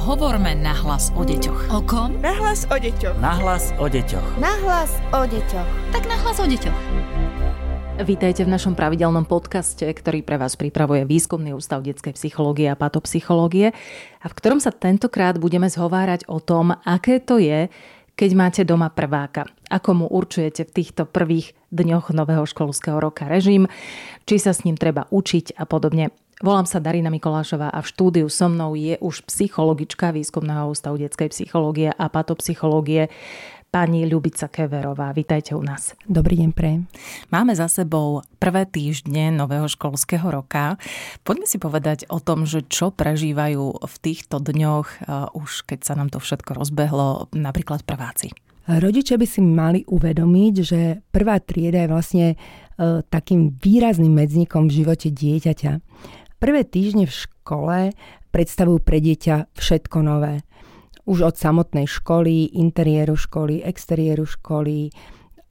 Hovorme nahlas o deťoch. O kom? Nahlas o deťoch. Nahlas o deťoch. Nahlas o deťoch. Tak nahlas o deťoch. Vítajte v našom pravidelnom podcaste, ktorý pre vás pripravuje Výskumný ústav detskej psychológie a patopsychológie a v ktorom sa tentokrát budeme zhovárať o tom, aké to je, keď máte doma prváka. Ako mu určujete v týchto prvých dňoch nového školského roka režim, či sa s ním treba učiť a podobne. Volám sa Darina Mikolášová a v štúdiu so mnou je už psychologička Výskumného ústavu detskej psychológie a patopsychológie pani Ľubica Keverová. Vítajte u nás. Dobrý deň, pre. Máme za sebou prvé týždne nového školského roka. Poďme si povedať o tom, že čo prežívajú v týchto dňoch, už keď sa nám to všetko rozbehlo, napríklad prváci. Rodičia by si mali uvedomiť, že prvá trieda je vlastne e, takým výrazným medznikom v živote dieťaťa. Prvé týždne v škole predstavujú pre dieťa všetko nové. Už od samotnej školy, interiéru školy, exteriéru školy,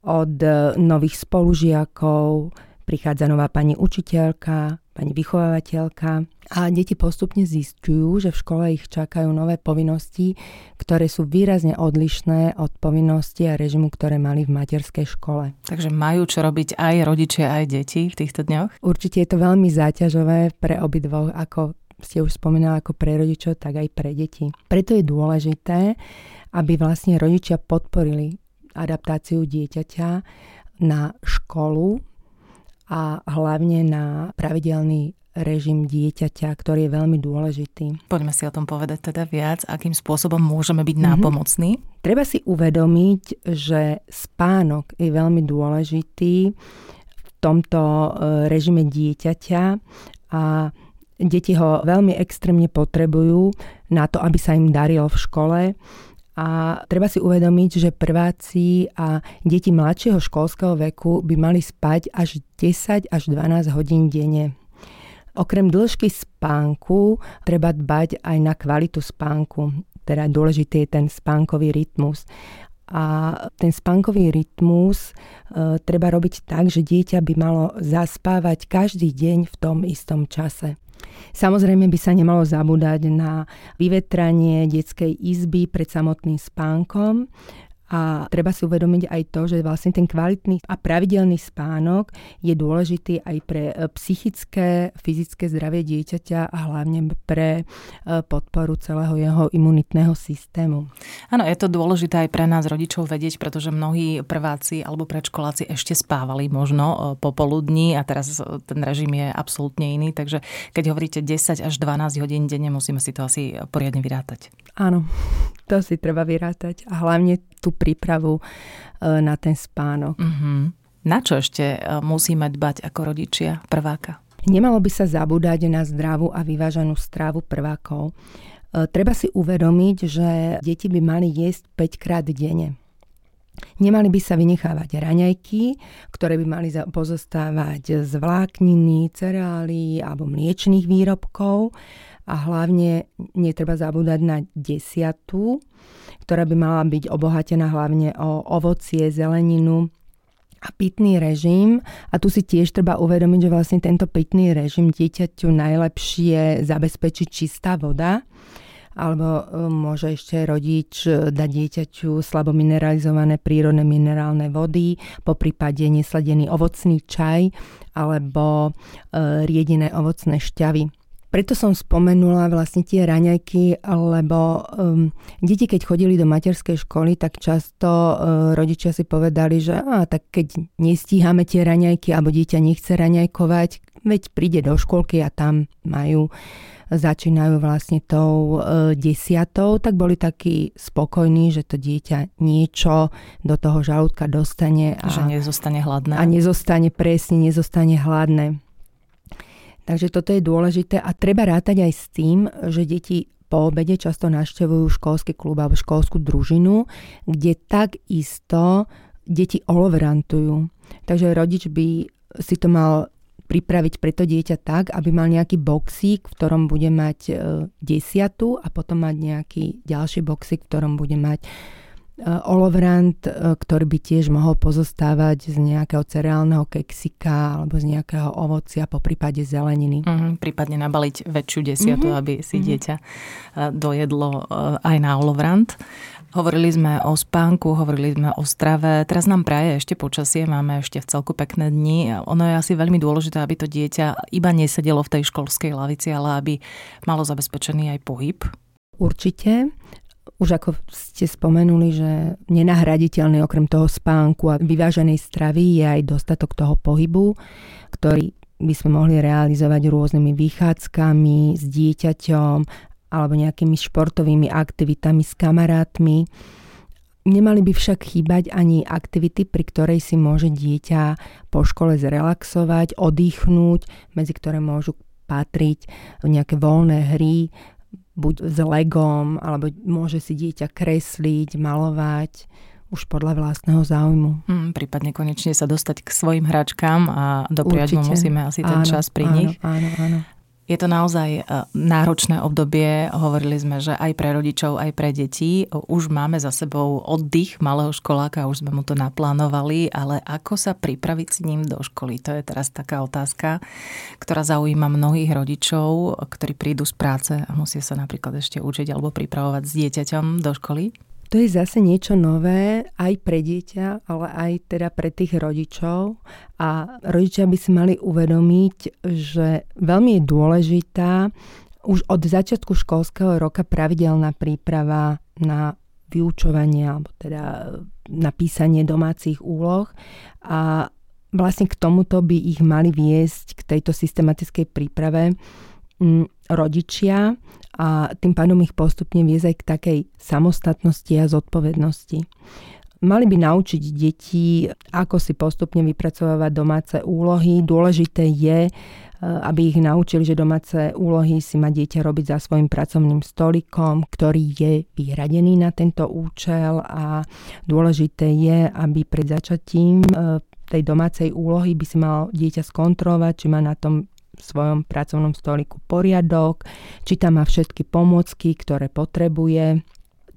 od e, nových spolužiakov, prichádza nová pani učiteľka, pani vychovávateľka a deti postupne zistujú, že v škole ich čakajú nové povinnosti, ktoré sú výrazne odlišné od povinností a režimu, ktoré mali v materskej škole. Takže majú čo robiť aj rodičia, aj deti v týchto dňoch? Určite je to veľmi záťažové pre obidvoch, ako ste už spomínali, ako pre rodičov, tak aj pre deti. Preto je dôležité, aby vlastne rodičia podporili adaptáciu dieťaťa na školu, a hlavne na pravidelný režim dieťaťa, ktorý je veľmi dôležitý. Poďme si o tom povedať teda viac, akým spôsobom môžeme byť mm-hmm. nápomocní. Treba si uvedomiť, že spánok je veľmi dôležitý v tomto e, režime dieťaťa a deti ho veľmi extrémne potrebujú na to, aby sa im darilo v škole a treba si uvedomiť, že prváci a deti mladšieho školského veku by mali spať až 10 až 12 hodín denne. Okrem dĺžky spánku treba dbať aj na kvalitu spánku. Teda dôležitý je ten spánkový rytmus. A ten spánkový rytmus e, treba robiť tak, že dieťa by malo zaspávať každý deň v tom istom čase. Samozrejme by sa nemalo zabúdať na vyvetranie detskej izby pred samotným spánkom a treba si uvedomiť aj to, že vlastne ten kvalitný a pravidelný spánok je dôležitý aj pre e, psychické, fyzické zdravie dieťaťa a hlavne pre e, podporu celého jeho imunitného systému. Áno, je to dôležité aj pre nás rodičov vedieť, pretože mnohí prváci alebo predškoláci ešte spávali možno e, popoludní a teraz ten režim je absolútne iný, takže keď hovoríte 10 až 12 hodín denne, musíme si to asi poriadne vyrátať. Áno, to si treba vyrátať a hlavne tú prípravu e, na ten spánok. Mm-hmm. Na čo ešte e, musíme dbať ako rodičia prváka? Nemalo by sa zabúdať na zdravú a vyváženú strávu prvákov. E, treba si uvedomiť, že deti by mali jesť 5 krát denne. Nemali by sa vynechávať raňajky, ktoré by mali pozostávať z vlákniny, cereálií alebo mliečných výrobkov a hlavne netreba zabúdať na desiatu, ktorá by mala byť obohatená hlavne o ovocie, zeleninu a pitný režim. A tu si tiež treba uvedomiť, že vlastne tento pitný režim dieťaťu najlepšie zabezpečí čistá voda alebo e, môže ešte rodič dať dieťaťu slabo mineralizované prírodné minerálne vody, po prípade nesladený ovocný čaj alebo e, riedené ovocné šťavy. Preto som spomenula vlastne tie raňajky, lebo um, deti, keď chodili do materskej školy, tak často uh, rodičia si povedali, že á, tak keď nestíhame tie raňajky, alebo dieťa nechce raňajkovať, veď príde do školky a tam majú začínajú vlastne tou e, desiatou, tak boli takí spokojní, že to dieťa niečo do toho žalúdka dostane. A, že nezostane hladné. A nezostane presne, nezostane hladné. Takže toto je dôležité a treba rátať aj s tým, že deti po obede často navštevujú školský klub alebo školskú družinu, kde takisto deti olovrantujú. Takže rodič by si to mal pripraviť pre to dieťa tak, aby mal nejaký boxík, v ktorom bude mať e, desiatu a potom mať nejaký ďalší boxík, v ktorom bude mať olovrant, ktorý by tiež mohol pozostávať z nejakého cereálneho keksika alebo z nejakého ovocia, po prípade zeleniny. Mm, prípadne nabaliť väčšiu desiatu, mm-hmm. aby si mm-hmm. dieťa dojedlo aj na olovrant. Hovorili sme o spánku, hovorili sme o strave. Teraz nám praje ešte počasie, máme ešte v celku pekné dni. Ono je asi veľmi dôležité, aby to dieťa iba nesedelo v tej školskej lavici, ale aby malo zabezpečený aj pohyb. Určite. Už ako ste spomenuli, že nenahraditeľný okrem toho spánku a vyváženej stravy je aj dostatok toho pohybu, ktorý by sme mohli realizovať rôznymi výchádzkami s dieťaťom alebo nejakými športovými aktivitami s kamarátmi. Nemali by však chýbať ani aktivity, pri ktorej si môže dieťa po škole zrelaxovať, oddychnúť, medzi ktoré môžu patriť nejaké voľné hry, buď s legom, alebo môže si dieťa kresliť, malovať, už podľa vlastného záujmu. Hmm, prípadne konečne sa dostať k svojim hračkám a dopriať mu musíme asi ten áno, čas pri áno, nich. Áno, áno. Je to naozaj e, náročné obdobie. Hovorili sme, že aj pre rodičov, aj pre deti. Už máme za sebou oddych malého školáka, už sme mu to naplánovali, ale ako sa pripraviť s ním do školy? To je teraz taká otázka, ktorá zaujíma mnohých rodičov, ktorí prídu z práce a musia sa napríklad ešte učiť alebo pripravovať s dieťaťom do školy. To je zase niečo nové aj pre dieťa, ale aj teda pre tých rodičov. A rodičia by si mali uvedomiť, že veľmi je dôležitá už od začiatku školského roka pravidelná príprava na vyučovanie alebo teda na písanie domácich úloh a vlastne k tomuto by ich mali viesť k tejto systematickej príprave rodičia a tým pádom ich postupne viesť aj k takej samostatnosti a zodpovednosti. Mali by naučiť deti, ako si postupne vypracovávať domáce úlohy. Dôležité je, e, aby ich naučili, že domáce úlohy si má dieťa robiť za svojim pracovným stolikom, ktorý je vyhradený na tento účel a dôležité je, aby pred začatím e, tej domácej úlohy by si mal dieťa skontrolovať, či má na tom svojom pracovnom stoliku poriadok, či tam má všetky pomocky, ktoré potrebuje.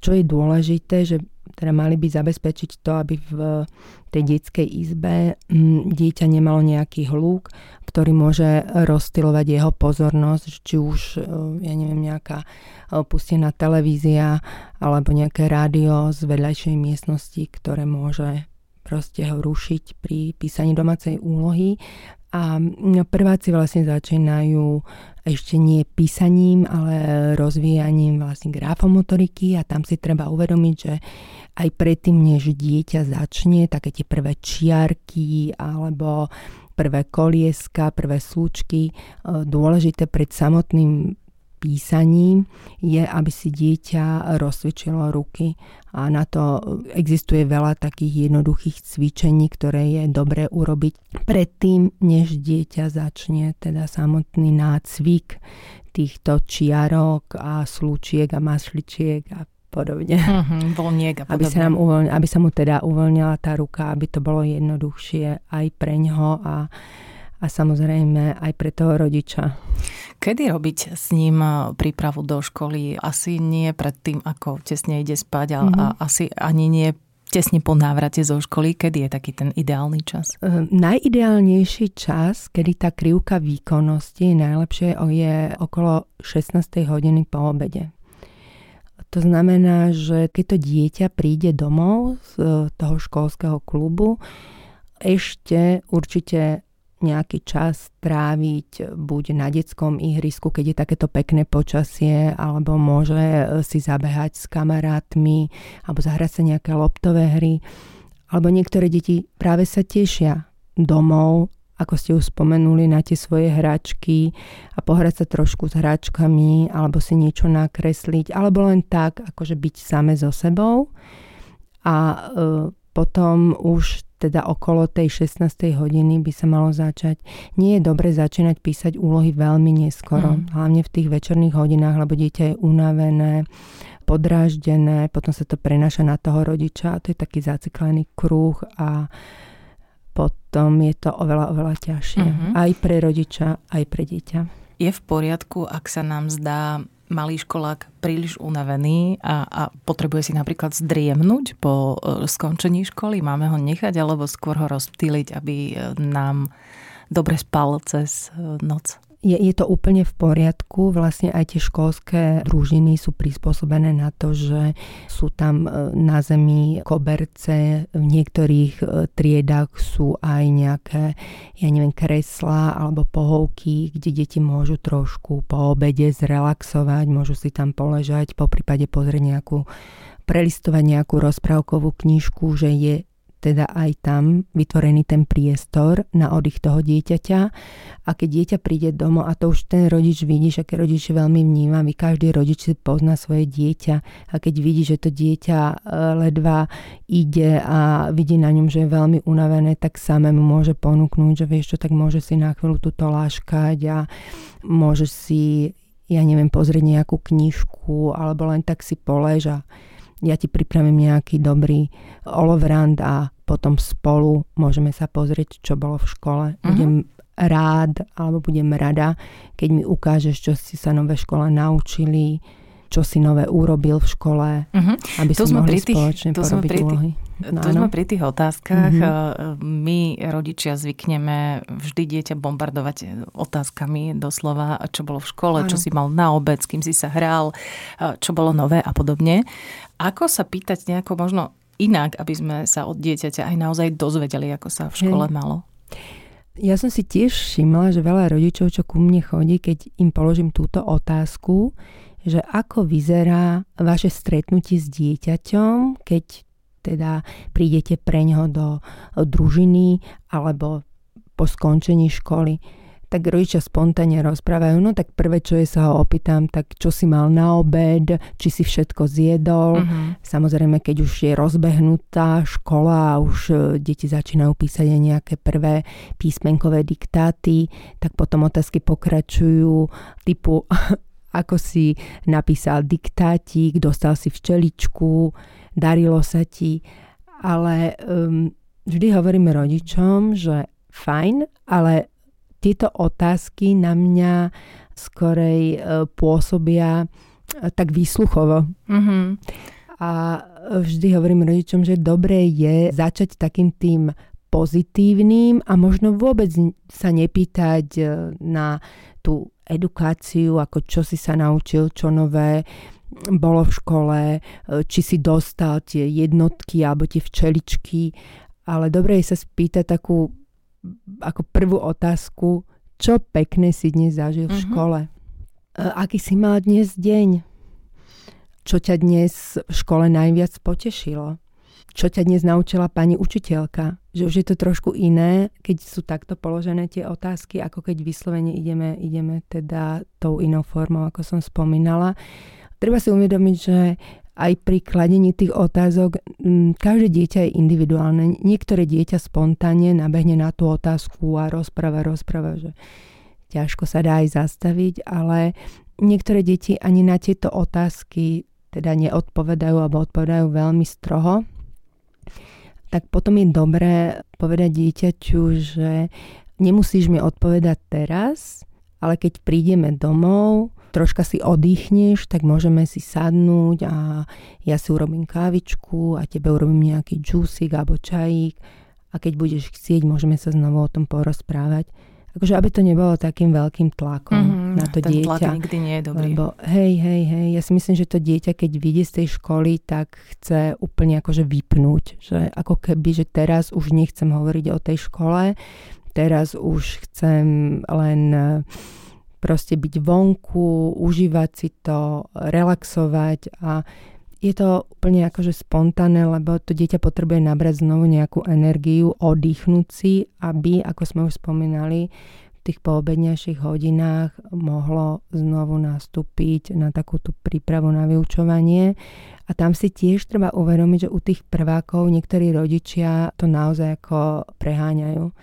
Čo je dôležité, že teda mali by zabezpečiť to, aby v tej detskej izbe mm, dieťa nemalo nejaký hluk, ktorý môže rozstylovať jeho pozornosť, či už, e, ja neviem, nejaká opustená televízia alebo nejaké rádio z vedľajšej miestnosti, ktoré môže proste ho rušiť pri písaní domácej úlohy. A no, prváci vlastne začínajú ešte nie písaním, ale rozvíjaním vlastne grafomotoriky a tam si treba uvedomiť, že aj predtým, než dieťa začne, také tie prvé čiarky alebo prvé kolieska, prvé súčky, e, dôležité pred samotným písaním je, aby si dieťa rozcvičilo ruky a na to existuje veľa takých jednoduchých cvičení, ktoré je dobré urobiť predtým, než dieťa začne teda samotný nácvik týchto čiarok a slúčiek a masličiek a podobne. Mm-hmm, voľniek a podobne. Aby sa, nám uvoľni, aby sa mu teda uvoľnila tá ruka, aby to bolo jednoduchšie aj pre ňoho a a samozrejme aj pre toho rodiča. Kedy robiť s ním e, prípravu do školy? Asi nie pred tým, ako tesne ide spať, ale mm-hmm. asi ani nie tesne po návrate zo školy. Kedy je taký ten ideálny čas? Uh, najideálnejší čas, kedy tá krivka výkonnosti najlepšie je okolo 16. hodiny po obede. To znamená, že keď to dieťa príde domov z e, toho školského klubu, ešte určite nejaký čas tráviť buď na detskom ihrisku, keď je takéto pekné počasie, alebo môže e, si zabehať s kamarátmi, alebo zahrať sa nejaké loptové hry. Alebo niektoré deti práve sa tešia domov, ako ste už spomenuli, na tie svoje hračky a pohrať sa trošku s hračkami, alebo si niečo nakresliť, alebo len tak, akože byť same so sebou. A e, potom už teda okolo tej 16. hodiny by sa malo začať. Nie je dobre začínať písať úlohy veľmi neskoro, mm. hlavne v tých večerných hodinách, lebo dieťa je unavené, podráždené, potom sa to prenáša na toho rodiča a to je taký zaciklený kruh a potom je to oveľa, oveľa ťažšie. Mm-hmm. Aj pre rodiča, aj pre dieťa. Je v poriadku, ak sa nám zdá malý školák príliš unavený a, a potrebuje si napríklad zdriemnúť po e, skončení školy? Máme ho nechať alebo skôr ho rozptýliť, aby e, nám dobre spal cez e, noc? Je, je to úplne v poriadku. Vlastne aj tie školské družiny sú prispôsobené na to, že sú tam e, na zemi koberce, v niektorých e, triedach sú aj nejaké, ja neviem, kreslá alebo pohovky, kde deti môžu trošku po obede zrelaxovať, môžu si tam poležať, po prípade pozrieť nejakú prelistovať nejakú rozprávkovú knižku, že je teda aj tam vytvorený ten priestor na oddych toho dieťaťa. A keď dieťa príde domov a to už ten rodič vidí, že keď rodič veľmi vnímavý, každý rodič si pozná svoje dieťa a keď vidí, že to dieťa e, ledva ide a vidí na ňom, že je veľmi unavené, tak samému môže ponúknúť, že vieš čo, tak môže si na chvíľu túto láškať a môže si ja neviem, pozrieť nejakú knižku alebo len tak si polež a ja ti pripravím nejaký dobrý olovrand a potom spolu môžeme sa pozrieť, čo bolo v škole. Uh-huh. Budem rád alebo budem rada, keď mi ukážeš, čo si sa nové škole naučili, čo si nové urobil v škole, uh-huh. aby to sme mohli pri tých, spoločne to porobiť pri úlohy. No, tu sme pri tých otázkach. Uh-huh. My, rodičia, zvykneme vždy dieťa bombardovať otázkami doslova, čo bolo v škole, ano. čo si mal na obed, s kým si sa hral, čo bolo nové a podobne. Ako sa pýtať nejako možno inak, aby sme sa od dieťaťa aj naozaj dozvedeli, ako sa v škole Hej. malo? Ja som si tiež všimla, že veľa rodičov, čo ku mne chodí, keď im položím túto otázku, že ako vyzerá vaše stretnutie s dieťaťom, keď teda prídete pre ňoho do družiny alebo po skončení školy tak rodičia spontánne rozprávajú, no tak prvé, čo je, sa ho opýtam, tak čo si mal na obed, či si všetko zjedol. Uh-huh. Samozrejme, keď už je rozbehnutá škola a už e, deti začínajú písať aj nejaké prvé písmenkové diktáty, tak potom otázky pokračujú typu ako si napísal diktátik, dostal si včeličku, darilo sa ti. Ale um, vždy hovoríme rodičom, že fajn, ale tieto otázky na mňa skorej e, pôsobia e, tak výsluchovo. Mm-hmm. A vždy hovorím rodičom, že dobré je začať takým tým pozitívnym a možno vôbec sa nepýtať e, na tú edukáciu, ako čo si sa naučil, čo nové bolo v škole, či si dostal tie jednotky alebo tie včeličky, ale dobre je sa spýtať takú ako prvú otázku, čo pekné si dnes zažil v uh-huh. škole? E, aký si mal dnes deň? Čo ťa dnes v škole najviac potešilo? Čo ťa dnes naučila pani učiteľka? Že už je to trošku iné, keď sú takto položené tie otázky, ako keď vyslovene ideme, ideme teda tou inou formou, ako som spomínala. Treba si uvedomiť, že aj pri kladení tých otázok každé dieťa je individuálne. Niektoré dieťa spontánne nabehne na tú otázku a rozpráva, rozpráva, že ťažko sa dá aj zastaviť, ale niektoré deti ani na tieto otázky teda neodpovedajú alebo odpovedajú veľmi stroho, tak potom je dobré povedať dieťaťu, že nemusíš mi odpovedať teraz, ale keď prídeme domov, troška si oddychneš, tak môžeme si sadnúť a ja si urobím kávičku a tebe urobím nejaký džúsik alebo čajík a keď budeš chcieť, môžeme sa znovu o tom porozprávať. Akože aby to nebolo takým veľkým tlakom mm-hmm, na to ten dieťa. tlak nikdy nie je dobrý. Lebo hej, hej, hej, ja si myslím, že to dieťa, keď vidie z tej školy, tak chce úplne akože vypnúť. Že ako keby, že teraz už nechcem hovoriť o tej škole, teraz už chcem len proste byť vonku, užívať si to, relaxovať a je to úplne akože spontánne, lebo to dieťa potrebuje nabrať znovu nejakú energiu, oddychnúť si, aby, ako sme už spomínali, v tých poobednejších hodinách mohlo znovu nastúpiť na takúto prípravu na vyučovanie. A tam si tiež treba uvedomiť, že u tých prvákov niektorí rodičia to naozaj ako preháňajú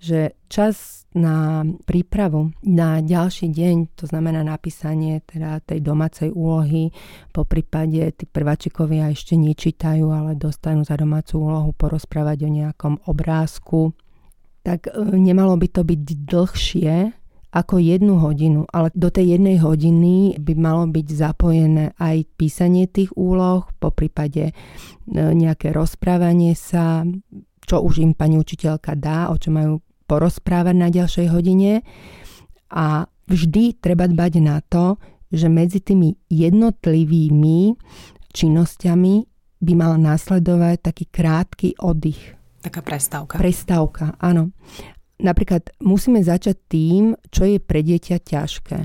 že čas na prípravu na ďalší deň, to znamená napísanie teda tej domácej úlohy, po prípade tí prváčikovia ešte nečítajú, ale dostanú za domácu úlohu porozprávať o nejakom obrázku, tak e, nemalo by to byť dlhšie ako jednu hodinu, ale do tej jednej hodiny by malo byť zapojené aj písanie tých úloh, po prípade e, nejaké rozprávanie sa, čo už im pani učiteľka dá, o čo majú porozprávať na ďalšej hodine. A vždy treba dbať na to, že medzi tými jednotlivými činnosťami by mal následovať taký krátky oddych. Taká prestávka. Prestávka, áno. Napríklad musíme začať tým, čo je pre dieťa ťažké.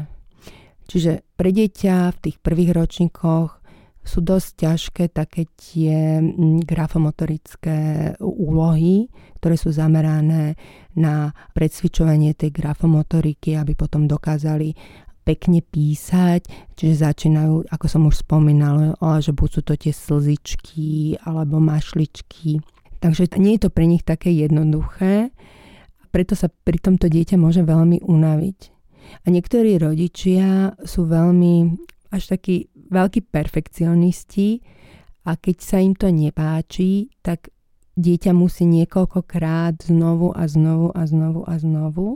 Čiže pre dieťa v tých prvých ročníkoch sú dosť ťažké také tie mm, grafomotorické úlohy, ktoré sú zamerané na predsvičovanie tej grafomotoriky, aby potom dokázali pekne písať, čiže začínajú, ako som už spomínala, že buď sú to tie slzičky alebo mašličky. Takže nie je to pre nich také jednoduché preto sa pri tomto dieťa môže veľmi unaviť. A niektorí rodičia sú veľmi až takí veľkí perfekcionisti a keď sa im to nepáči, tak dieťa musí niekoľkokrát znovu a znovu a znovu a znovu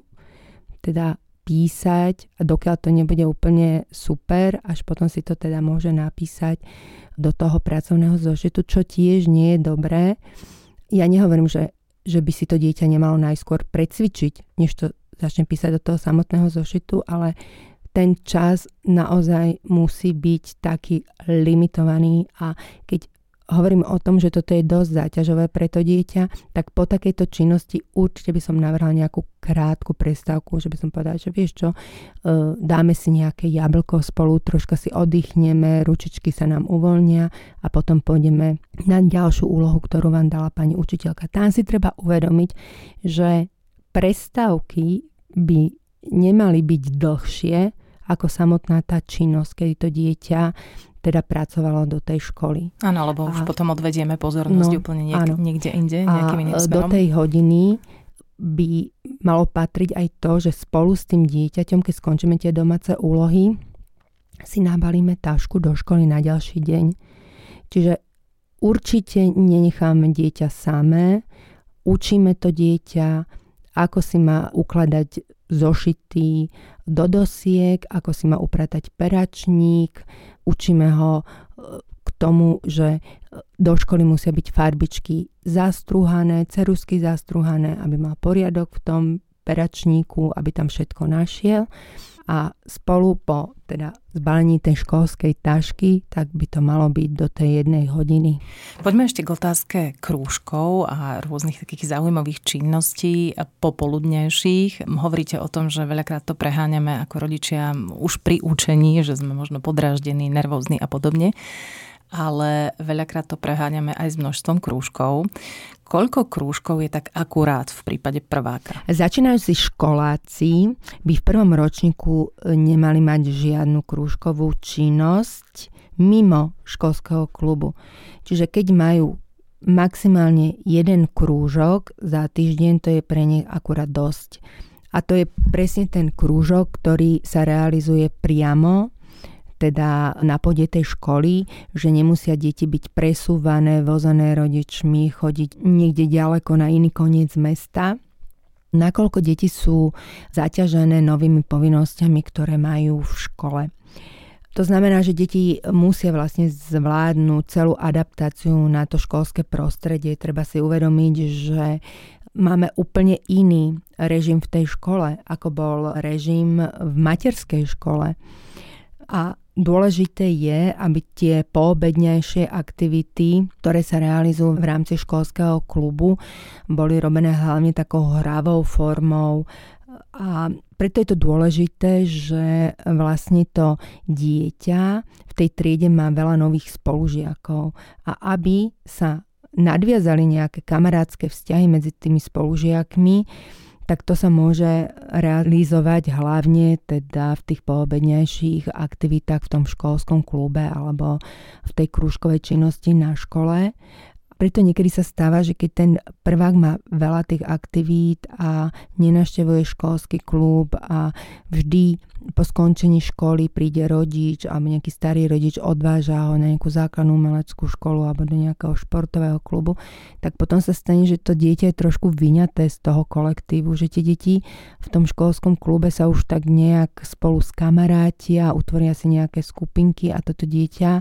teda písať a dokiaľ to nebude úplne super, až potom si to teda môže napísať do toho pracovného zošitu, čo tiež nie je dobré. Ja nehovorím, že že by si to dieťa nemalo najskôr precvičiť, než to začne písať do toho samotného zošitu, ale ten čas naozaj musí byť taký limitovaný a keď hovorím o tom, že toto je dosť záťažové pre to dieťa, tak po takejto činnosti určite by som navrhla nejakú krátku prestávku, že by som povedala, že vieš čo, e, dáme si nejaké jablko spolu, troška si oddychneme, ručičky sa nám uvoľnia a potom pôjdeme na ďalšiu úlohu, ktorú vám dala pani učiteľka. Tam si treba uvedomiť, že prestávky by nemali byť dlhšie ako samotná tá činnosť, kedy to dieťa teda pracovalo do tej školy. Áno, lebo a, už potom odvedieme pozornosť no, úplne niek- áno. niekde inde, nejakým iným smerom. do tej hodiny by malo patriť aj to, že spolu s tým dieťaťom, keď skončíme tie domáce úlohy, si nabalíme tašku do školy na ďalší deň. Čiže určite nenecháme dieťa samé, učíme to dieťa, ako si má ukladať zošitý do dosiek, ako si má upratať peračník, učíme ho e, k tomu, že e, do školy musia byť farbičky zastruhané, cerusky zastruhané, aby mal poriadok v tom peračníku, aby tam všetko našiel a spolu po teda zbalení tej školskej tašky, tak by to malo byť do tej jednej hodiny. Poďme ešte k otázke krúžkov a rôznych takých zaujímavých činností popoludnejších. Hovoríte o tom, že veľakrát to preháňame ako rodičia už pri učení, že sme možno podráždení, nervózni a podobne ale veľakrát to preháňame aj s množstvom krúžkov. Koľko krúžkov je tak akurát v prípade prváka? Začínajúci školáci by v prvom ročníku e, nemali mať žiadnu krúžkovú činnosť mimo školského klubu. Čiže keď majú maximálne jeden krúžok za týždeň, to je pre nich akurát dosť. A to je presne ten krúžok, ktorý sa realizuje priamo teda na pôde tej školy, že nemusia deti byť presúvané, vozené rodičmi, chodiť niekde ďaleko na iný koniec mesta nakoľko deti sú zaťažené novými povinnosťami, ktoré majú v škole. To znamená, že deti musia vlastne zvládnuť celú adaptáciu na to školské prostredie. Treba si uvedomiť, že máme úplne iný režim v tej škole, ako bol režim v materskej škole. A Dôležité je, aby tie poobednejšie aktivity, ktoré sa realizujú v rámci školského klubu, boli robené hlavne takou hravou formou. A preto je to dôležité, že vlastne to dieťa v tej triede má veľa nových spolužiakov. A aby sa nadviazali nejaké kamarádske vzťahy medzi tými spolužiakmi, tak to sa môže realizovať hlavne teda v tých poobednejších aktivitách v tom školskom klube alebo v tej krúžkovej činnosti na škole. Preto niekedy sa stáva, že keď ten prvák má veľa tých aktivít a nenaštevuje školský klub a vždy po skončení školy príde rodič alebo nejaký starý rodič odváža ho na nejakú základnú umeleckú školu alebo do nejakého športového klubu, tak potom sa stane, že to dieťa je trošku vyňaté z toho kolektívu, že tie deti v tom školskom klube sa už tak nejak spolu skamarátia, utvoria si nejaké skupinky a toto dieťa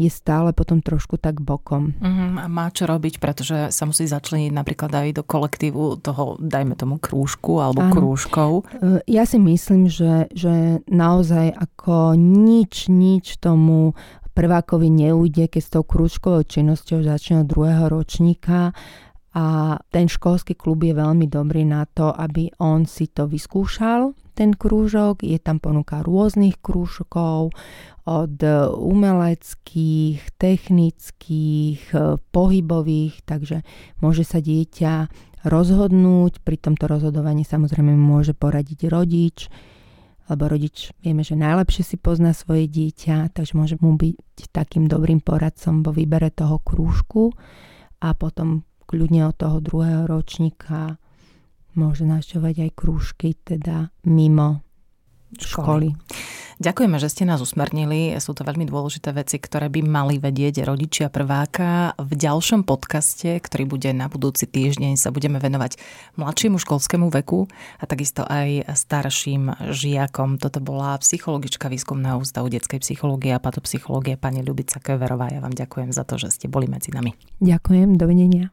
je stále potom trošku tak bokom. Uh-huh, a má čo robiť, pretože sa musí začleniť napríklad aj do kolektívu toho, dajme tomu, krúžku alebo ano. krúžkov. E, ja si myslím, že, že naozaj ako nič, nič tomu prvákovi neujde, keď s tou krúžkovou činnosťou začne od druhého ročníka a ten školský klub je veľmi dobrý na to, aby on si to vyskúšal, ten krúžok. Je tam ponuka rôznych krúžkov, od umeleckých, technických, pohybových, takže môže sa dieťa rozhodnúť. Pri tomto rozhodovaní samozrejme môže poradiť rodič, lebo rodič vieme, že najlepšie si pozná svoje dieťa, takže môže mu byť takým dobrým poradcom vo výbere toho krúžku a potom kľudne od toho druhého ročníka môže našťovať aj krúžky, teda mimo školy. školy. Ďakujeme, že ste nás usmernili. Sú to veľmi dôležité veci, ktoré by mali vedieť rodičia prváka. V ďalšom podcaste, ktorý bude na budúci týždeň, sa budeme venovať mladšiemu školskému veku a takisto aj starším žiakom. Toto bola psychologička výskumného ústavu detskej psychológie a patopsychológie pani Ľubica Keverová. Ja vám ďakujem za to, že ste boli medzi nami. Ďakujem, dovidenia.